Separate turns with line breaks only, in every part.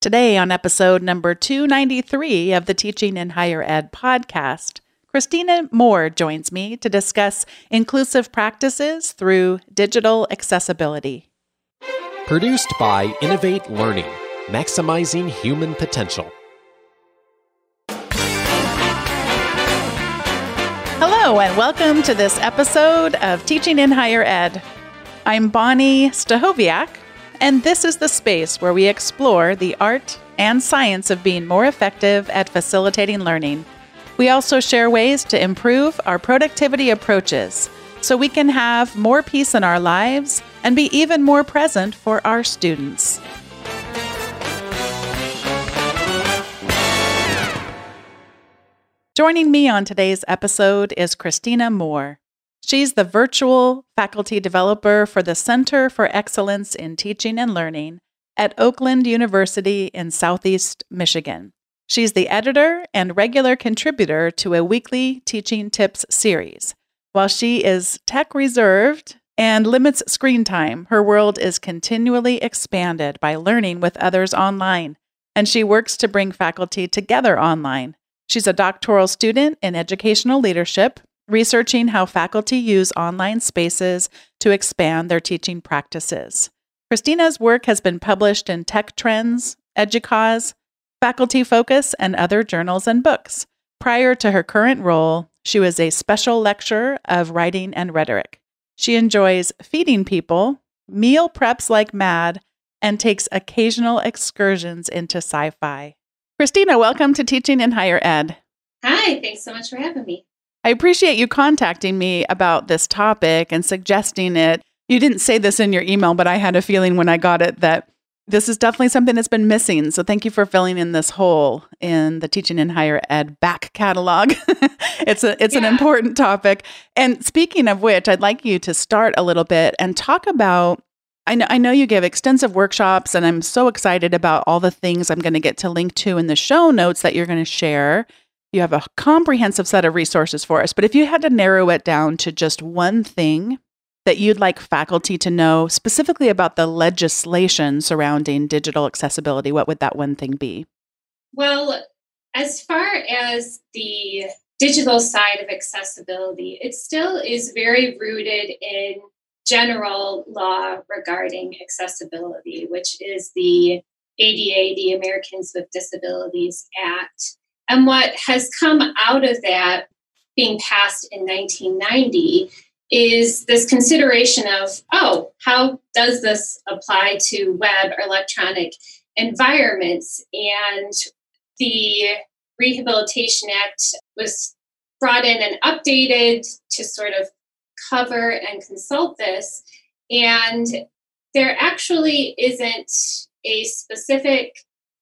Today, on episode number 293 of the Teaching in Higher Ed podcast, Christina Moore joins me to discuss inclusive practices through digital accessibility.
Produced by Innovate Learning, maximizing human potential.
Hello, and welcome to this episode of Teaching in Higher Ed. I'm Bonni Stachowiak and this is the space where we explore the art and science of being more effective at facilitating learning. We also share ways to improve our productivity approaches so we can have more peace in our lives and be even more present for our students. Joining me on today's episode is Christina Moore. She's the virtual faculty developer for the Center for Excellence in Teaching and Learning at Oakland University in Southeast Michigan. She's the editor and regular contributor to a weekly teaching tips series. While she is tech reserved and limits screen time, her world is continually expanded by learning with others online, and she works to bring faculty together online. She's a doctoral student in educational leadership researching how faculty use online spaces to expand their teaching practices. Christina's work has been published in Tech Trends, EDUCAUSE, Faculty Focus, and other journals and books. Prior to her current role, she was a special lecturer of writing and rhetoric. She enjoys feeding people, meal preps like mad, and takes occasional excursions into sci fi. Christina, welcome to Teaching in Higher Ed.
Hi, thanks so much for having me.
I appreciate you contacting me about this topic and suggesting it. You didn't say this in your email, but I had a feeling when I got it that this is definitely something that's been missing. So thank you for filling in this hole in the teaching in higher ed back catalog. it's a it's yeah. an important topic. And speaking of which, I'd like you to start a little bit and talk about I know, I know you give extensive workshops, and I'm so excited about all the things I'm going to get to link to in the show notes that you're going to share. You have a comprehensive set of resources for us. But if you had to narrow it down to just one thing that you'd like faculty to know specifically about the legislation surrounding digital accessibility, what would that one thing be?
Well, as far as the digital side of accessibility, it still is very rooted in general law regarding accessibility, which is the ADA, the Americans with Disabilities Act. And what has come out of that being passed in 1990 is this consideration of, oh, how does this apply to web or electronic environments? And the Rehabilitation Act was brought in and updated to sort of cover and consult this. And there actually isn't a specific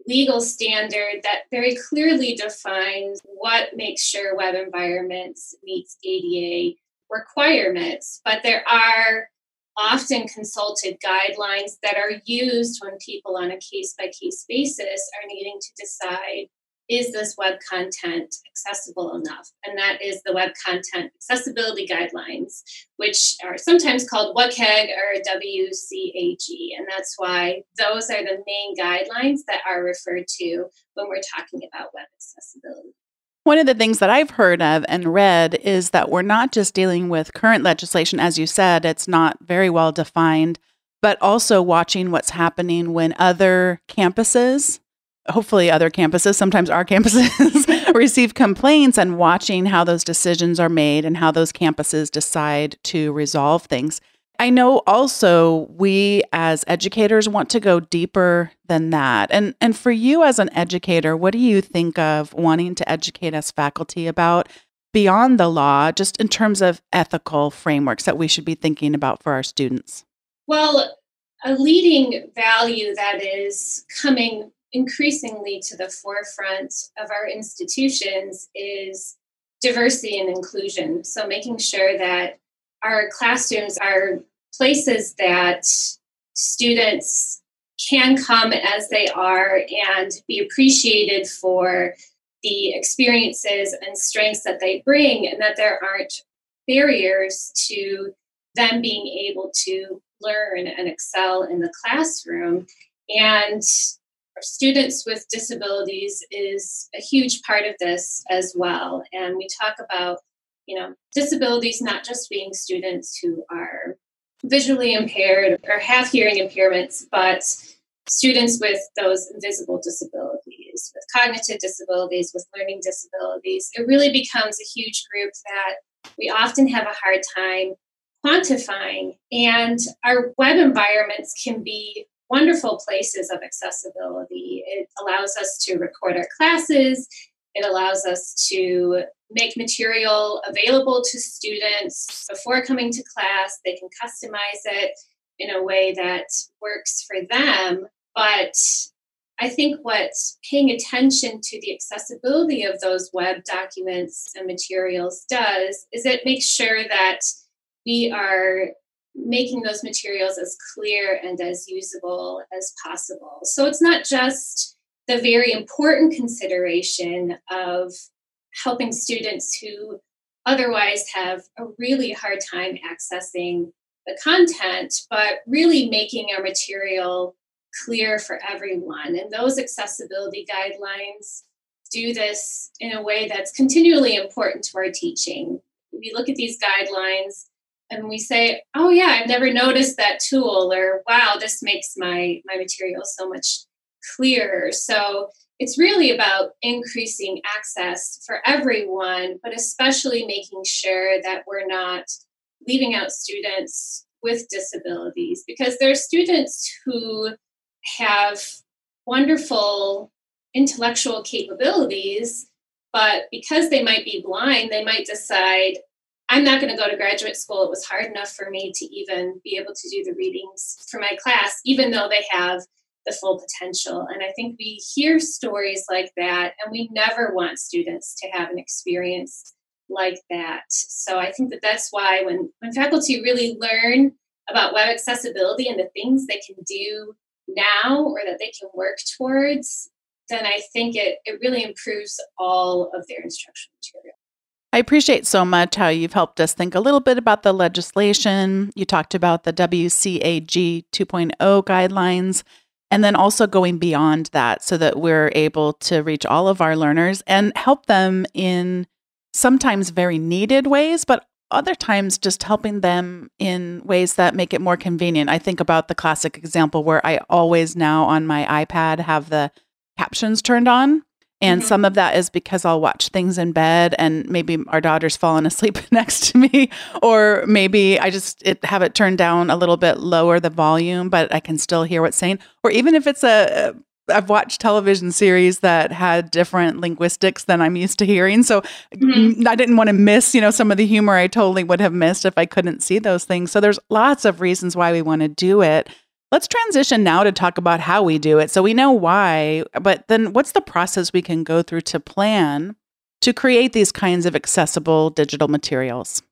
legal standard that very clearly defines what makes sure web environments meets ADA requirements. But there are often consulted guidelines that are used when people on a case by case basis are needing to decide is this web content accessible enough? And that is the Web Content Accessibility Guidelines, which are sometimes called WCAG or WCAG. And that's why those are the main guidelines that are referred to when we're talking about web accessibility.
One of the things that I've heard of and read is that we're not just dealing with current legislation, as you said, it's not very well defined, but also watching what's happening when other campuses hopefully other campuses, sometimes our campuses, receive complaints and watching how those decisions are made and how those campuses decide to resolve things. I know also we as educators want to go deeper than that. And and for you as an educator, what do you think of wanting to educate us faculty about beyond the law just in terms of ethical frameworks that we should be thinking about for our students?
Well, a leading value that is coming increasingly to the forefront of our institutions is diversity and inclusion. So, making sure that our classrooms are places that students can come as they are and be appreciated for the experiences and strengths that they bring, and that there aren't barriers to them being able to learn and excel in the classroom. And students with disabilities is a huge part of this as well. And we talk about, you know, disabilities not just being students who are visually impaired or have hearing impairments, but students with those invisible disabilities, with cognitive disabilities, with learning disabilities. It really becomes a huge group that we often have a hard time quantifying. And our web environments can be wonderful places of accessibility. It allows us to record our classes, it allows us to make material available to students before coming to class. They can customize it in a way that works for them. But I think what paying attention to the accessibility of those web documents and materials does is it makes sure that we are making those materials as clear and as usable as possible. So it's not just the very important consideration of helping students who otherwise have a really hard time accessing the content, but really making our material clear for everyone. And those accessibility guidelines do this in a way that's continually important to our teaching. We look at these guidelines and we say, "Oh yeah, I've never noticed that tool," or "Wow, this makes my my material so much clearer." So it's really about increasing access for everyone, but especially making sure that we're not leaving out students with disabilities because there are students who have wonderful intellectual capabilities, but because they might be blind, they might decide, I'm not going to go to graduate school. It was hard enough for me to even be able to do the readings for my class, even though they have the full potential. And I think we hear stories like that, and we never want students to have an experience like that. So I think that that's why when, when faculty really learn about web accessibility and the things they can do now or that they can work towards, then I think it, it really improves all of their instructional material.
I appreciate so much how you've helped us think a little bit about the legislation. You talked about the WCAG 2.0 guidelines, and then also going beyond that so that we're able to reach all of our learners and help them in sometimes very needed ways, but other times just helping them in ways that make it more convenient. I think about the classic example where I always now on my iPad have the captions turned on. And mm-hmm. some of that is because I'll watch things in bed and maybe our daughter's fallen asleep next to me. Or maybe I just it, have it turned down a little bit lower the volume, but I can still hear what's saying. Or even if it's a, I've watched television series that had different linguistics than I'm used to hearing. So mm-hmm. I didn't want to miss, you know, some of the humor I totally would have missed if I couldn't see those things. So there's lots of reasons why we want to do it. Let's transition now to talk about how we do it. So we know why, but then what's the process we can go through to plan to create these kinds of accessible digital materials?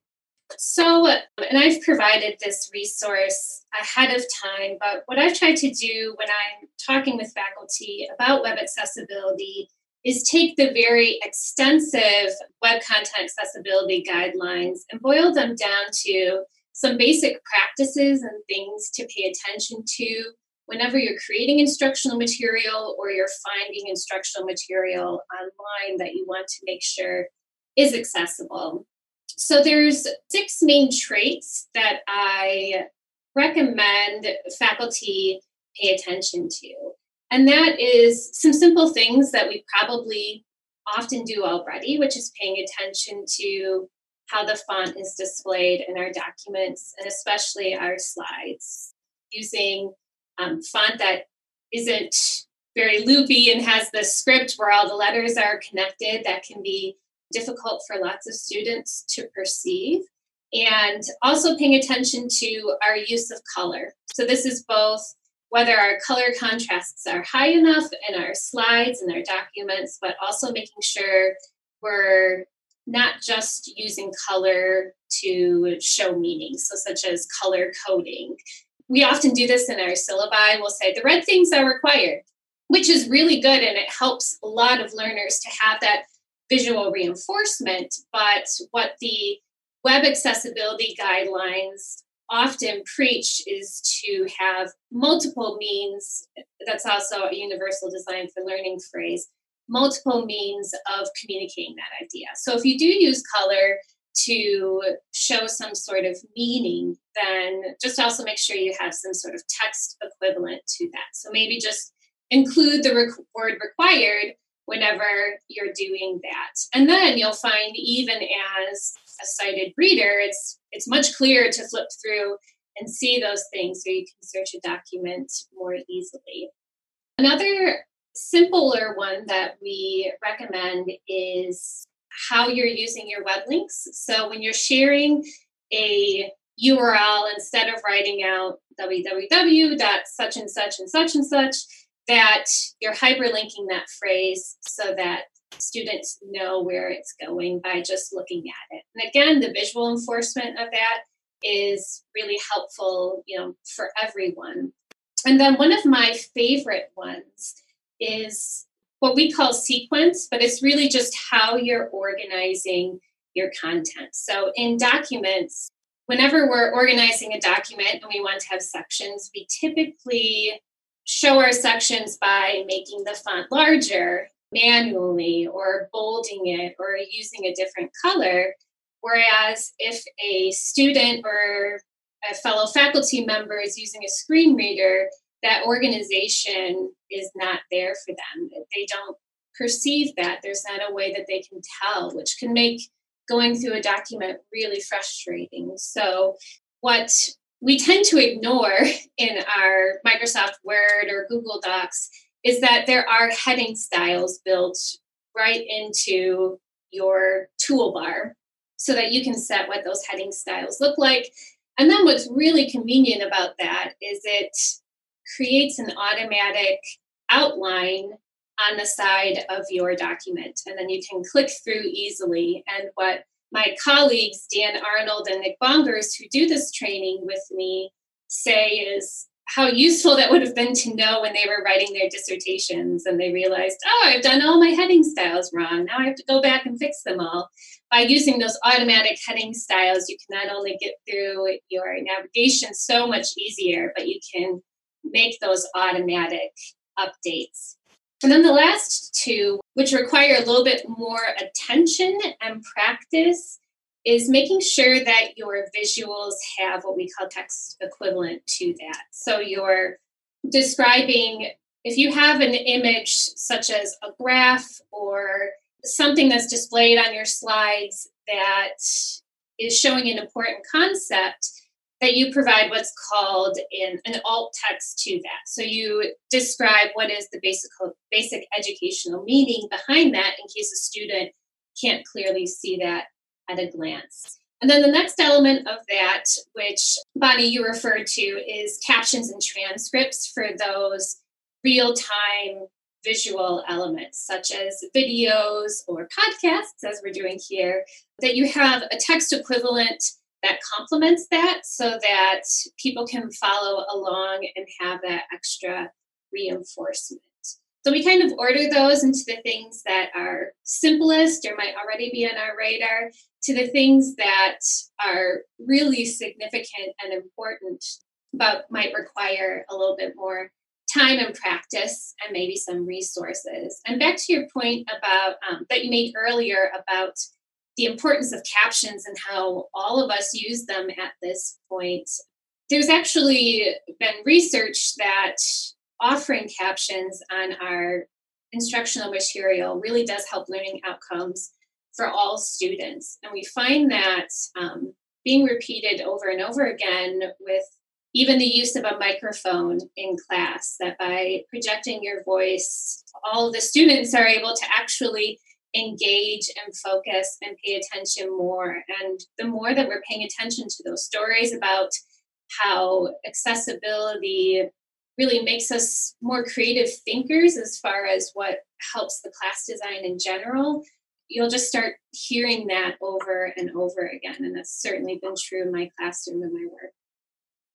So, and I've provided this resource ahead of time, but what I've tried to do when I'm talking with faculty about web accessibility is take the very extensive web content accessibility guidelines and boil them down to some basic practices and things to pay attention to whenever you're creating instructional material or you're finding instructional material online that you want to make sure is accessible. So there's six main traits that I recommend faculty pay attention to. And that is some simple things that we probably often do already, which is paying attention to how the font is displayed in our documents and especially our slides. Using um, font that isn't very loopy and has the script where all the letters are connected, that can be difficult for lots of students to perceive. And also paying attention to our use of color. So, this is both whether our color contrasts are high enough in our slides and our documents, but also making sure we're not just using color to show meaning, so such as color coding. We often do this in our syllabi. We'll say the red things are required, which is really good and it helps a lot of learners to have that visual reinforcement, but what the web accessibility guidelines often preach is to have multiple means. That's also a universal design for learning phrase multiple means of communicating that idea. So if you do use color to show some sort of meaning, then just also make sure you have some sort of text equivalent to that. So maybe just include the rec- word required whenever you're doing that. And then you'll find even as a sighted reader, it's it's much clearer to flip through and see those things so you can search a document more easily. Another simpler one that we recommend is how you're using your web links. So when you're sharing a URL, instead of writing out www. such and such and such and such, that you're hyperlinking that phrase so that students know where it's going by just looking at it. And again, the visual enforcement of that is really helpful, you know, for everyone. And then one of my favorite ones is what we call sequence, but it's really just how you're organizing your content. So in documents, whenever we're organizing a document and we want to have sections, we typically show our sections by making the font larger manually or bolding it or using a different color. Whereas if a student or a fellow faculty member is using a screen reader, that organization is not there for them. They don't perceive that. There's not a way that they can tell, which can make going through a document really frustrating. So, what we tend to ignore in our Microsoft Word or Google Docs is that there are heading styles built right into your toolbar so that you can set what those heading styles look like. And then what's really convenient about that is it creates an automatic outline on the side of your document. And then you can click through easily. And what my colleagues, Dan Arnold and Nick Bongers, who do this training with me, say is how useful that would have been to know when they were writing their dissertations and they realized, oh, I've done all my heading styles wrong. Now I have to go back and fix them all. By using those automatic heading styles, you can not only get through your navigation so much easier, but you can make those automatic updates. And then the last two, which require a little bit more attention and practice, is making sure that your visuals have what we call text equivalent to that. So you're describing, if you have an image such as a graph or something that's displayed on your slides that is showing an important concept, that you provide what's called in, an alt text to that. So you describe what is the basic basic educational meaning behind that in case a student can't clearly see that at a glance. And then the next element of that, which Bonni you referred to, is captions and transcripts for those real time visual elements, such as videos or podcasts, as we're doing here, that you have a text equivalent that complements that so that people can follow along and have that extra reinforcement. So we kind of order those into the things that are simplest or might already be on our radar to the things that are really significant and important, but might require a little bit more time and practice and maybe some resources. And back to your point about um, that you made earlier about the importance of captions and how all of us use them at this point. There's actually been research that offering captions on our instructional material really does help learning outcomes for all students. And we find that um, being repeated over and over again with even the use of a microphone in class, that by projecting your voice, all the students are able to actually engage and focus and pay attention more. And the more that we're paying attention to those stories about how accessibility really makes us more creative thinkers as far as what helps the class design in general, you'll just start hearing that over and over again. And that's certainly been true in my classroom and my work.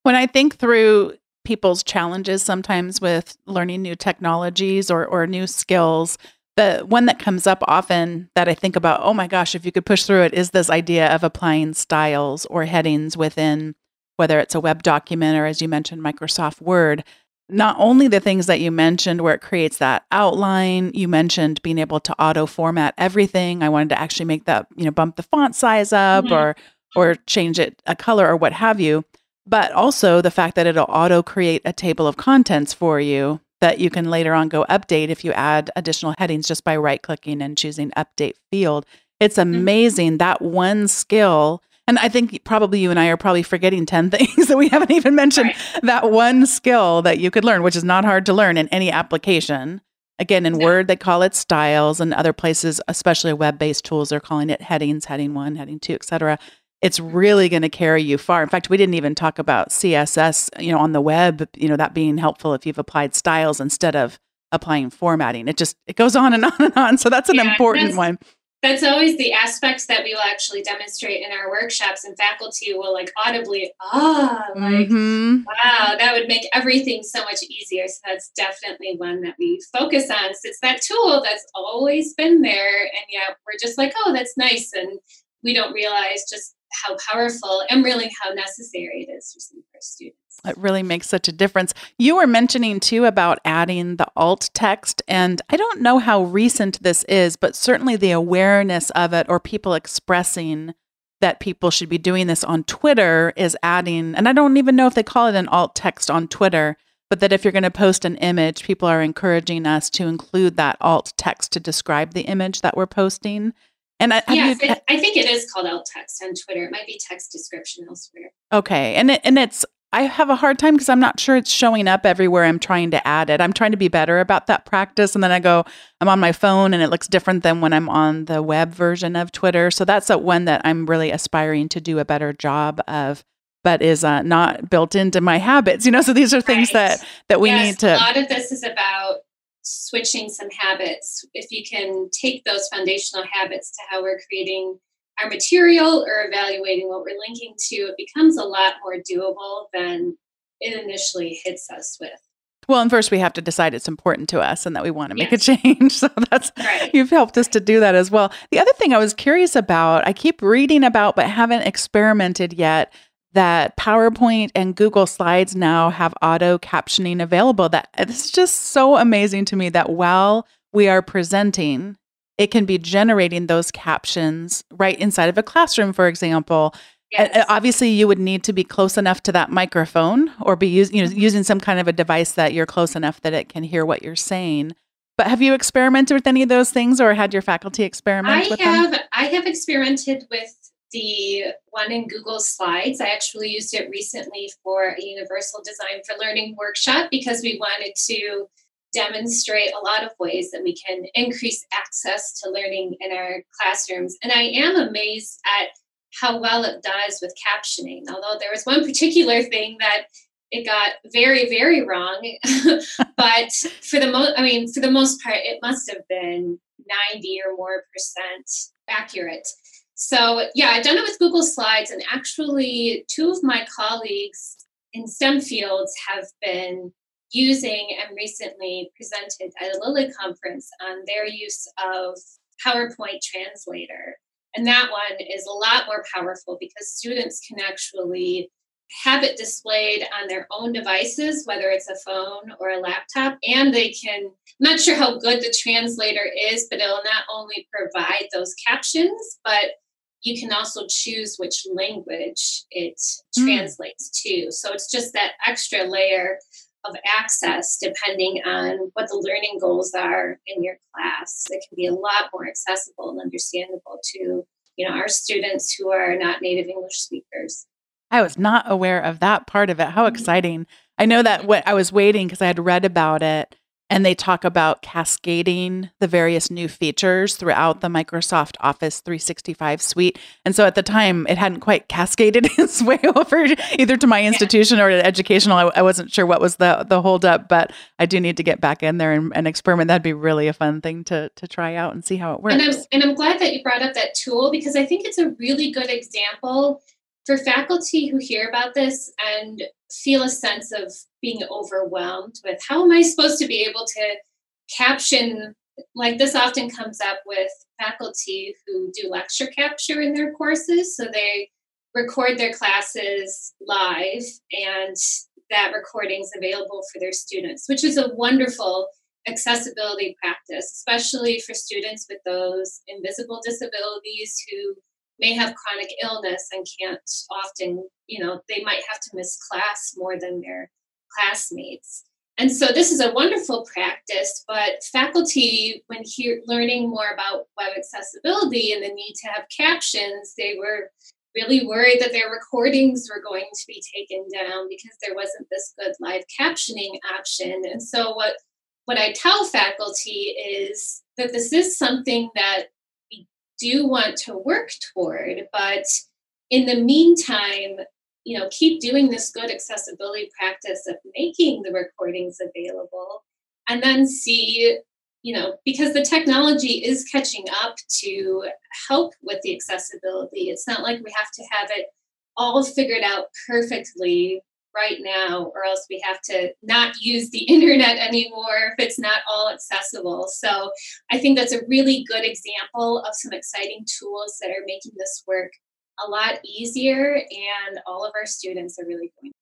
When I think through people's challenges sometimes with learning new technologies or, or new skills, the one that comes up often that I think about, oh my gosh, if you could push through it, is this idea of applying styles or headings within whether it's a web document or, as you mentioned, Microsoft Word. Not only the things that you mentioned where it creates that outline, you mentioned being able to auto format everything. I wanted to actually make that, you know, bump the font size up mm-hmm. or or change it a color or what have you. But also the fact that it'll auto create a table of contents for you that you can later on go update if you add additional headings just by right clicking and choosing update field. It's mm-hmm. amazing mm-hmm. that one skill. And I think probably you and I are probably forgetting 10 things that we haven't even mentioned. Right. That one skill that you could learn, which is not hard to learn in any application. Again, in Word, they call it styles, and other places, especially web based tools, they're calling it headings, heading one, heading two, etc it's really going to carry you far. In fact, we didn't even talk about CSS, you know, on the web, you know, that being helpful if you've applied styles instead of applying formatting. It just it goes on and on and on. So that's an yeah, important
that's,
one.
That's always the aspects that we will actually demonstrate in our workshops and faculty will like audibly, ah, oh, like mm-hmm. wow, that would make everything so much easier. So that's definitely one that we focus on. So it's that tool that's always been there and yet we're just like, oh, that's nice and we don't realize just how powerful and really how necessary it is for some of our students.
It really makes such a difference. You were mentioning too about adding the alt text, and I don't know how recent this is, but certainly the awareness of it or people expressing that people should be doing this on Twitter is adding, and I don't even know if they call it an alt text on Twitter, but that if you're going to post an image, people are encouraging us to include that alt text to describe the image that we're posting.
And I, yes, you, I think it is called alt text on Twitter. It might be text description elsewhere.
Okay, and it, and it's I have a hard time because I'm not sure it's showing up everywhere I'm trying to add it. I'm trying to be better about that practice. And then I go, I'm on my phone and it looks different than when I'm on the web version of Twitter. So that's a one that I'm really aspiring to do a better job of, but is uh, not built into my habits. You know, so these are things right. that that we
yes,
need to.
A lot of this is about switching some habits, if you can take those foundational habits to how we're creating our material or evaluating what we're linking to, it becomes a lot more doable than it initially hits us with.
Well, and first we have to decide it's important to us and that we want to make a change. So that's right. you've helped us to do that as well. The other thing I was curious about, I keep reading about but haven't experimented yet that PowerPoint and Google Slides now have auto captioning available. That it's just so amazing to me that while we are presenting, it can be generating those captions right inside of a classroom, for example. Yes. obviously, you would need to be close enough to that microphone or be using you know, mm-hmm. using some kind of a device that you're close enough that it can hear what you're saying. But have you experimented with any of those things, or had your faculty experiment?
I have. Them? I have experimented with the one in Google Slides. I actually used it recently for a Universal Design for Learning workshop because we wanted to demonstrate a lot of ways that we can increase access to learning in our classrooms. And I am amazed at how well it does with captioning, although there was one particular thing that it got very very wrong but for the most i mean for the most part it must have been 90 or more percent accurate so, yeah, I've done it with Google Slides, and actually, two of my colleagues in STEM fields have been using and recently presented at a Lilly conference on their use of PowerPoint Translator. And that one is a lot more powerful because students can actually have it displayed on their own devices, whether it's a phone or a laptop, and they can. I'm not sure how good the translator is, but it'll not only provide those captions, but you can also choose which language it mm. translates to. So it's just that extra layer of access depending on what the learning goals are in your class. It can be a lot more accessible and understandable to you know our students who are not native English speakers.
I was not aware of that part of it. How mm-hmm. exciting. I know that what I was waiting because I had read about it and they talk about cascading the various new features throughout the Microsoft Office 365 suite. And so at the time, it hadn't quite cascaded its way over either to my institution or to educational. I, I, wasn't sure what was the the holdup, but I do need to get back in there and, and, experiment. That'd be really a fun thing to to try out and see how it works.
And I'm, and I'm glad that you brought up that tool because I think it's a really good example for faculty who hear about this and feel a sense of being overwhelmed with how am I supposed to be able to caption like this often comes up with faculty who do lecture capture in their courses so they record their classes live and that recording is available for their students, which is a wonderful accessibility practice, especially for students with those invisible disabilities who may have chronic illness and can't often, you know, they might have to miss class more than their classmates. And so this is a wonderful practice, but faculty, when hear, learning more about web accessibility and the need to have captions, they were really worried that their recordings were going to be taken down because there wasn't this good live captioning option. And so what what I tell faculty is that this is something that do want to work toward, but in the meantime, you know, keep doing this good accessibility practice of making the recordings available and then see, you know, because the technology is catching up to help with the accessibility. It's not like we have to have it all figured out perfectly right now, or else we have to not use the internet anymore if it's not all accessible. So I think that's a really good example of some exciting tools that are making this work a lot easier, and all of our students are really going.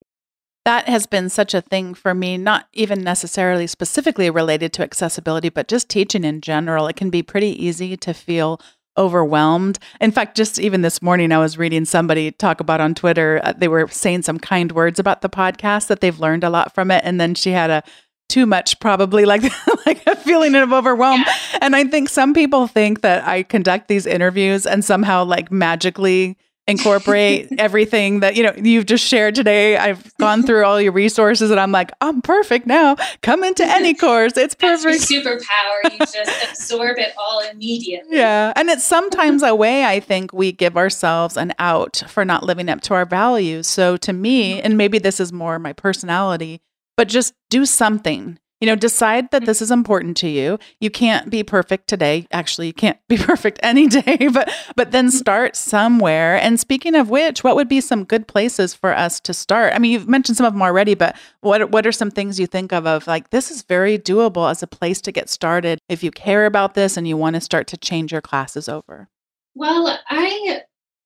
That has been such a thing for me, not even necessarily specifically related to accessibility, but just teaching in general. It can be pretty easy to feel overwhelmed. In fact, just even this morning, I was reading somebody talk about on Twitter. Uh, they were saying some kind words about the podcast that they've learned a lot from it, and then she had a too much probably like like a feeling of overwhelm yeah. and i think some people think that i conduct these interviews and somehow like magically incorporate everything that you know you've just shared today. I've gone through all your resources and i'm like i'm perfect now. Come into any course. It's perfect.
superpower. You just absorb it all immediately.
Yeah. And it's sometimes a way i think we give ourselves an out for not living up to our values. So to me mm-hmm. and maybe this is more my personality but just do something you know decide that mm. this is important to you. You can't be perfect today. Actually you can't be perfect any day but but then mm. start somewhere. And speaking of which what would be some good places for us to start? I mean you've mentioned some of them already but what what are some things you think of of like this is very doable as a place to get started if you care about this and you want to start to change your classes over?
Well i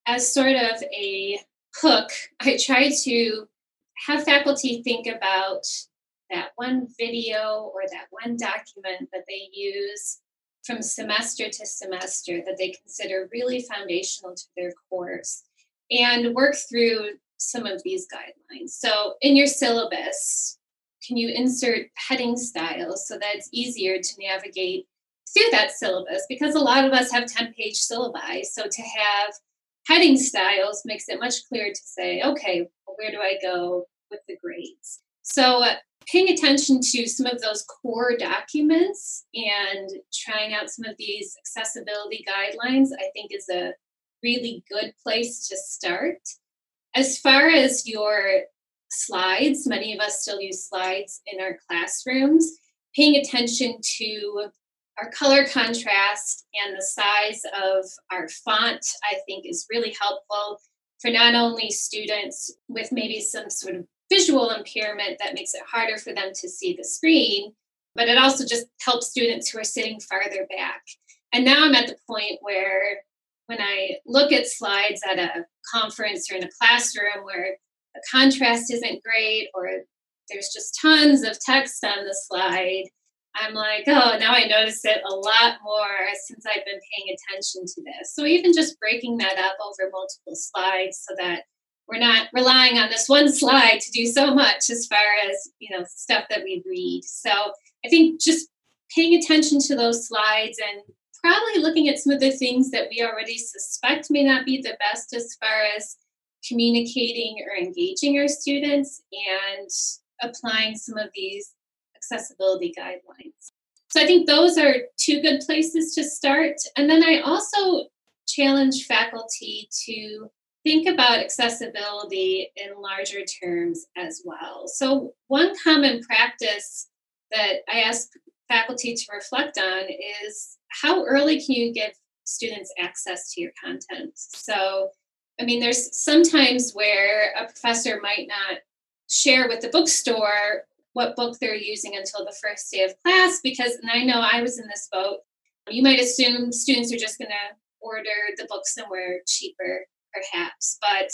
as sort of a hook i try to have faculty think about that one video or that one document that they use from semester to semester that they consider really foundational to their course and work through some of these guidelines. So, in your syllabus, can you insert heading styles so that it's easier to navigate through that syllabus? Because a lot of us have 10 page syllabi. So, to have heading styles makes it much clearer to say, okay, where do I go with the grades? So, paying attention to some of those core documents and trying out some of these accessibility guidelines, I think is a really good place to start. As far as your slides, many of us still use slides in our classrooms. Paying attention to our color contrast and the size of our font, I think, is really helpful for not only students with maybe some sort of visual impairment that makes it harder for them to see the screen, but it also just helps students who are sitting farther back. And now I'm at the point where when I look at slides at a conference or in a classroom where the contrast isn't great or there's just tons of text on the slide, I'm like, oh, now I notice it a lot more since I've been paying attention to this. So even just breaking that up over multiple slides so that we're not relying on this one slide to do so much as far as you know stuff that we read. So i think just paying attention to those slides and probably looking at some of the things that we already suspect may not be the best as far as communicating or engaging our students and applying some of these accessibility guidelines. So i think those are two good places to start. And then i also challenge faculty to think about accessibility in larger terms as well. So, one common practice that I ask faculty to reflect on is how early can you give students access to your content? So, I mean, there's sometimes where a professor might not share with the bookstore what book they're using until the first day of class because, and I know I was in this boat, you might assume students are just going to order the book somewhere cheaper perhaps. But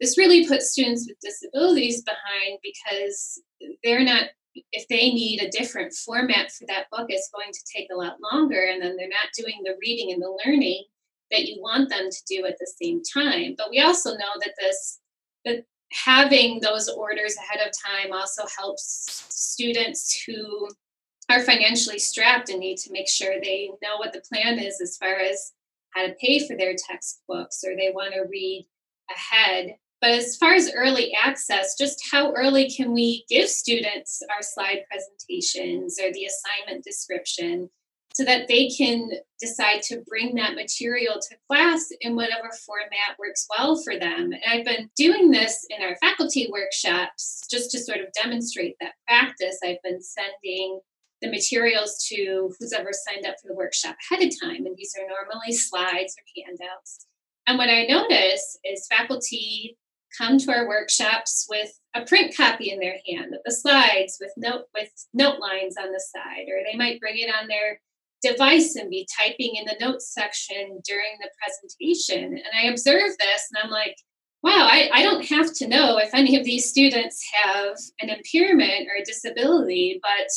this really puts students with disabilities behind because they're not if they need a different format for that book it's going to take a lot longer and then they're not doing the reading and the learning that you want them to do at the same time but we also know that this that having those orders ahead of time also helps students who are financially strapped and need to make sure they know what the plan is as far as how to pay for their textbooks or they want to read ahead but as far as early access, just how early can we give students our slide presentations or the assignment description so that they can decide to bring that material to class in whatever format works well for them? And I've been doing this in our faculty workshops just to sort of demonstrate that practice. I've been sending the materials to who's ever signed up for the workshop ahead of time. And these are normally slides or handouts. And what I notice is faculty come to our workshops with a print copy in their hand of the slides with note with note lines on the side, or they might bring it on their device and be typing in the notes section during the presentation. And I observe this and I'm like, wow, I, I don't have to know if any of these students have an impairment or a disability, but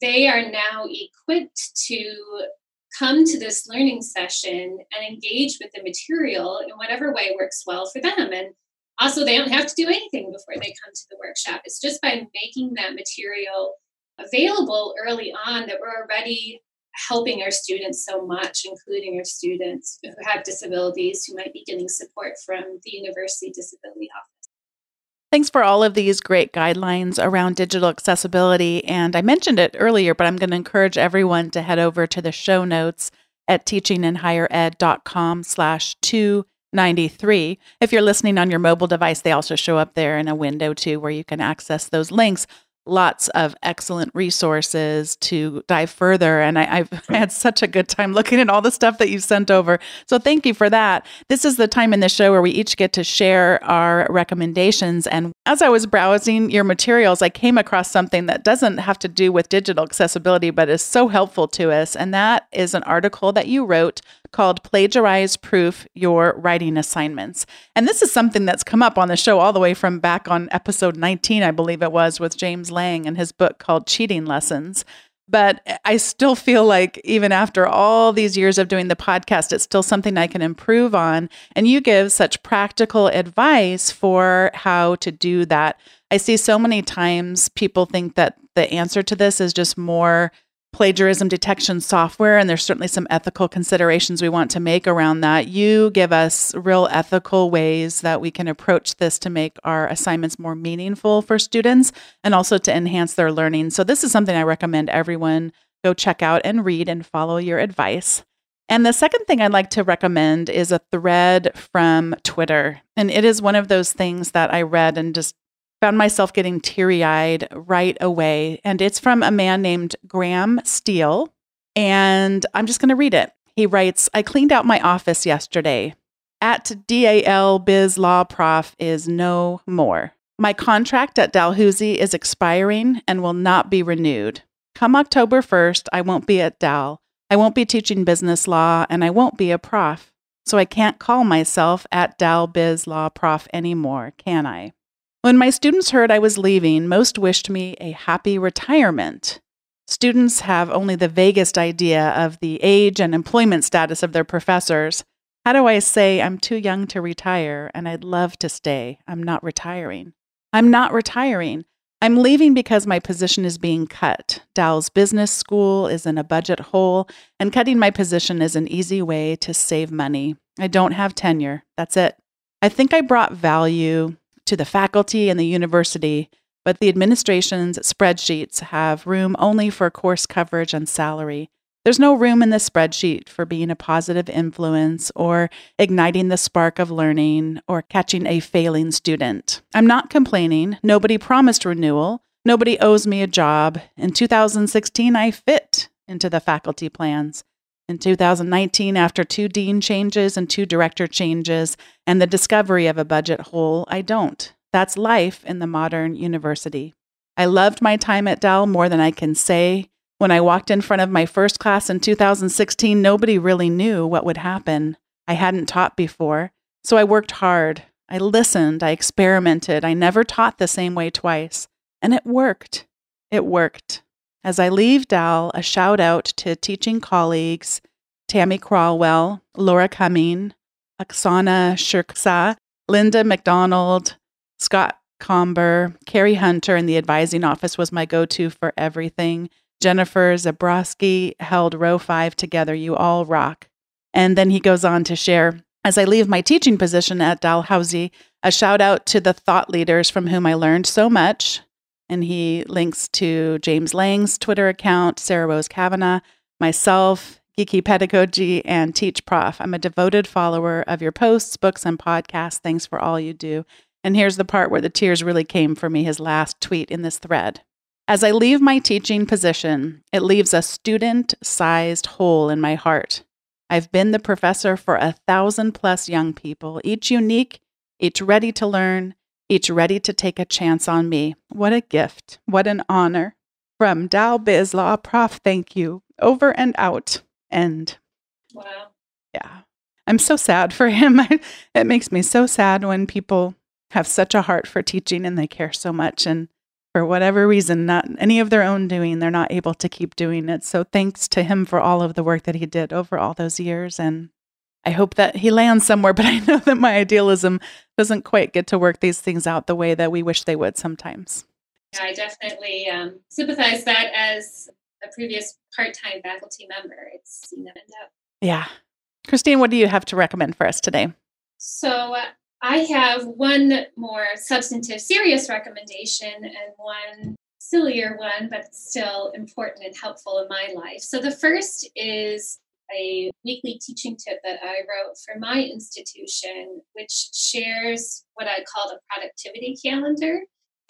they are now equipped to come to this learning session and engage with the material in whatever way works well for them. And also, they don't have to do anything before they come to the workshop. It's just by making that material available early on that we're already helping our students so much, including our students who have disabilities who might be getting support from the University Disability Office.
Thanks for all of these great guidelines around digital accessibility. And I mentioned it earlier, but I'm going to encourage everyone to head over to the show notes at teachinginhighered.com slash two 93. If you're listening on your mobile device, they also show up there in a window too where you can access those links lots of excellent resources to dive further. And I, have had such a good time looking at all the stuff that you sent over. So thank you for that. This is the time in the show where we each get to share our recommendations. And as I was browsing your materials, I came across something that doesn't have to do with digital accessibility, but is so helpful to us. And that is an article that you wrote called Plagiarize Proof Your Writing Assignments. And this is something that's come up on the show all the way from back on episode 19, I believe it was, with James Lang and his book called Cheating Lessons. But I still feel like, even after all these years of doing the podcast, it's still something I can improve on. And you give such practical advice for how to do that. I see so many times people think that the answer to this is just more plagiarism detection software, and there's certainly some ethical considerations we want to make around that. You give us real ethical ways that we can approach this to make our assignments more meaningful for students and also to enhance their learning. So, this is something I recommend everyone go check out and read and follow your advice. And the second thing I'd like to recommend is a thread from Twitter. And it is one of those things that I read and just found myself getting teary eyed right away. And it's from a man named Graham Steele. And I'm just going to read it. He writes I cleaned out my office yesterday. At DAL Biz Law Prof is no more. My contract at Dalhousie is expiring and will not be renewed. Come October 1st, I won't be at Dal. I won't be teaching business law and I won't be a prof. So I can't call myself at Dal Biz Law Prof anymore, can I? When my students heard I was leaving, most wished me a happy retirement. Students have only the vaguest idea of the age and employment status of their professors. How do I say I'm too young to retire and I'd love to stay? I'm not retiring. I'm not retiring. I'm leaving because my position is being cut. Dal's business school is in a budget hole, and cutting my position is an easy way to save money. I don't have tenure. That's it. I think I brought value to the faculty and the university, but the administration's spreadsheets have room only for course coverage and salary. There's no room in the spreadsheet for being a positive influence or igniting the spark of learning or catching a failing student. I'm not complaining. Nobody promised renewal. Nobody owes me a job. In 2016, I fit into the faculty plans. In 2019, after two dean changes and two director changes and the discovery of a budget hole, I don't. That's life in the modern university. I loved my time at Dal more than I can say. When I walked in front of my first class in 2016, nobody really knew what would happen. I hadn't taught before, so I worked hard. I listened, I experimented, I never taught the same way twice. And it worked. It worked. As I leave Dal, a shout out to teaching colleagues Tammy Crawwell, Laura Cumming, Oksana Shirksa, Linda McDonald, Scott Comber, Carrie Hunter in the advising office was my go to for everything. Jennifer Zabrowski held row five together. You all rock. And then he goes on to share as I leave my teaching position at Dalhousie, a shout out to the thought leaders from whom I learned so much. And he links to James Lang's Twitter account, Sarah Rose Cavanagh, myself, Geeky Pedagogy, and Teach Prof. I'm a devoted follower of your posts, books, and podcasts. Thanks for all you do. And here's the part where the tears really came for me his last tweet in this thread. As I leave my teaching position, it leaves a student sized hole in my heart. I've been the professor for a thousand plus young people, each unique, each ready to learn, each ready to take a chance on me. What a gift. What an honor. From Dal Bizlaw, Prof, thank you. Over and out. End.
Wow.
Yeah. I'm so sad for him. it makes me so sad when people have such a heart for teaching and they care so much. And for whatever reason, not any of their own doing, they're not able to keep doing it. So thanks to him for all of the work that he did over all those years. And I hope that he lands somewhere, but I know that my idealism doesn't quite get to work these things out the way that we wish they would sometimes.
Yeah, I definitely um, sympathize that as a previous part-time faculty member. It's seen them end up.
Yeah. Christine, what do you have to recommend for us today?
So uh, I have one more substantive, serious recommendation and one sillier one, but still important and helpful in my life. So the first is a weekly teaching tip that I wrote for my institution, which shares what I call the productivity calendar.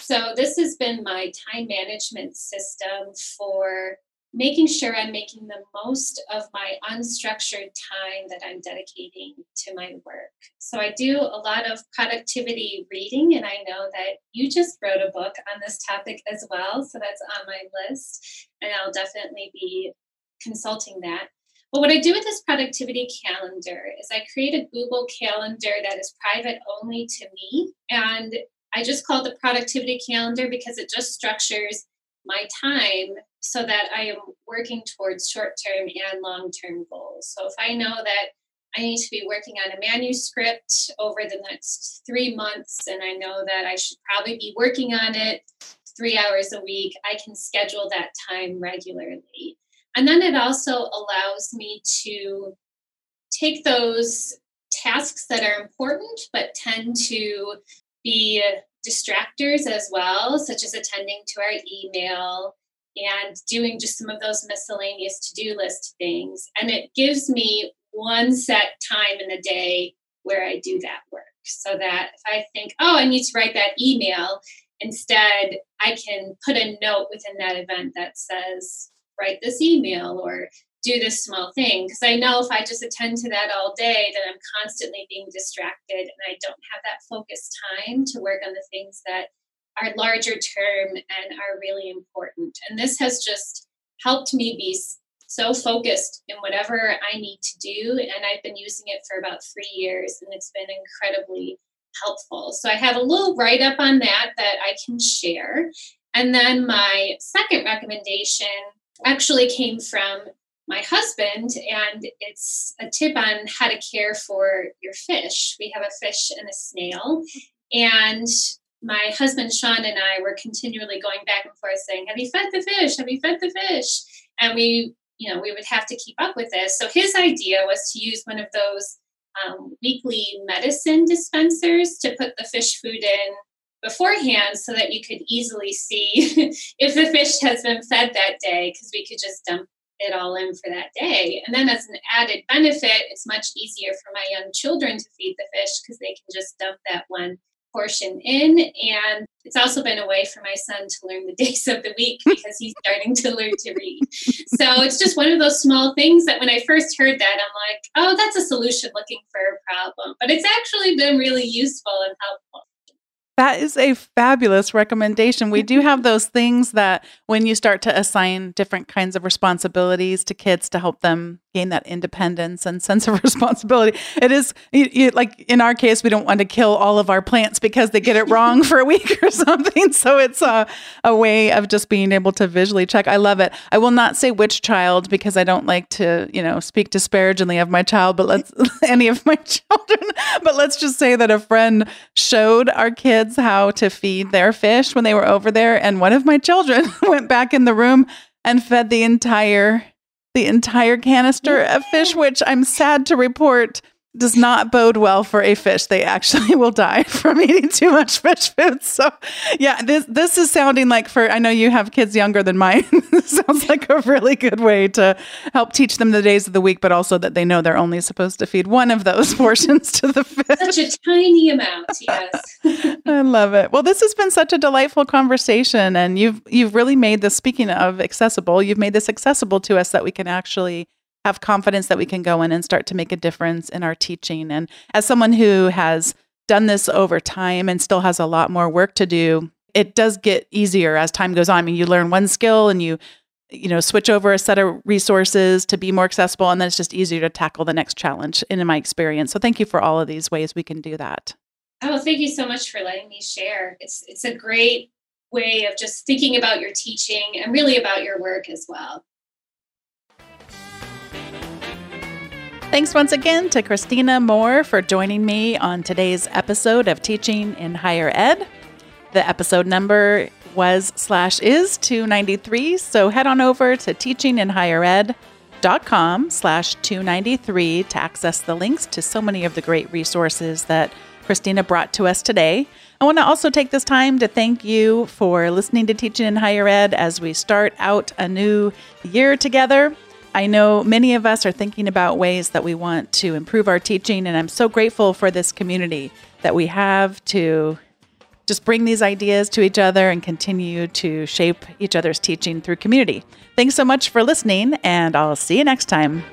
So, this has been my time management system for making sure I'm making the most of my unstructured time that I'm dedicating to my work. So I do a lot of productivity reading, and I know that you just wrote a book on this topic as well. So that's on my list, and I'll definitely be consulting that. But what I do with this productivity calendar is I create a Google calendar that is private only to me. And I just call it the productivity calendar because it just structures my time so that I am working towards short term and long term goals. So if I know that I need to be working on a manuscript over the next three months, and I know that I should probably be working on it three hours a week, I can schedule that time regularly. And then it also allows me to take those tasks that are important but tend to be distractors as well, such as attending to our email and doing just some of those miscellaneous to do list things. And it gives me one set time in the day where I do that work so that if I think, oh, I need to write that email, instead I can put a note within that event that says, write this email or do this small thing because I know if I just attend to that all day, then I'm constantly being distracted and I don't have that focused time to work on the things that are larger term and are really important. And this has just helped me be so focused in whatever I need to do. And I've been using it for about three years and it's been incredibly helpful. So I have a little write up on that that I can share. And then my second recommendation actually came from my husband, and it's a tip on how to care for your fish. We have a fish and a snail, and my husband Sean and I were continually going back and forth saying, "Have you fed the fish? Have you fed the fish?" And we, you know, we would have to keep up with this. So his idea was to use one of those um, weekly medicine dispensers to put the fish food in beforehand so that you could easily see if the fish has been fed that day because we could just dump it all in for that day. And then as an added benefit, it's much easier for my young children to feed the fish because they can just dump that one portion in. And it's also been a way for my son to learn the days of the week because he's starting to learn to read. So it's just one of those small things that when I first heard that, I'm like, oh, that's a solution looking for a problem. But it's actually been really useful and helpful.
That is a fabulous recommendation. We do have those things that when you start to assign different kinds of responsibilities to kids to help them gain that independence and sense of responsibility. It is you, you, like in our case, we don't want to kill all of our plants because they get it wrong for a week or something. So it's a, a way of just being able to visually check. I love it. I will not say which child because I don't like to, you know, speak disparagingly of my child, but let's any of my children. But let's just say that a friend showed our kids how to feed their fish when they were over there, and one of my children went back in the room and fed the entire the entire canister of fish, which I'm sad to report does not bode well for a fish. They actually will die from eating too much fish food. So, yeah, this this is sounding like for I know you have kids younger than mine. this sounds like a really good way to help teach them the days of the week, but also that they know they're only supposed to feed one of those portions to the fish.
Such a tiny amount, yes.
I love it. Well, this has been such a delightful conversation, and you've you've really made this. Speaking of accessible, you've made this accessible to us that we can actually have confidence that we can go in and start to make a difference in our teaching. And as someone who has done this over time and still has a lot more work to do, it does get easier as time goes on. I mean, you learn one skill and you you know switch over a set of resources to be more accessible and then it's just easier to tackle the next challenge in my experience so thank you for all of these ways we can do that
oh thank you so much for letting me share it's it's a great way of just thinking about your teaching and really about your work as well
Thanks once again to Christina Moore for joining me on today's episode of Teaching in Higher Ed. The episode number was slash is 293, so head on over to teachinginhighered.com slash 293 to access the links to so many of the great resources that Christina brought to us today. I want to also take this time to thank you for listening to Teaching in Higher Ed as we start out a new year together. I know many of us are thinking about ways that we want to improve our teaching, and I'm so grateful for this community that we have to just bring these ideas to each other and continue to shape each other's teaching through community. Thanks so much for listening, and I'll see you next time.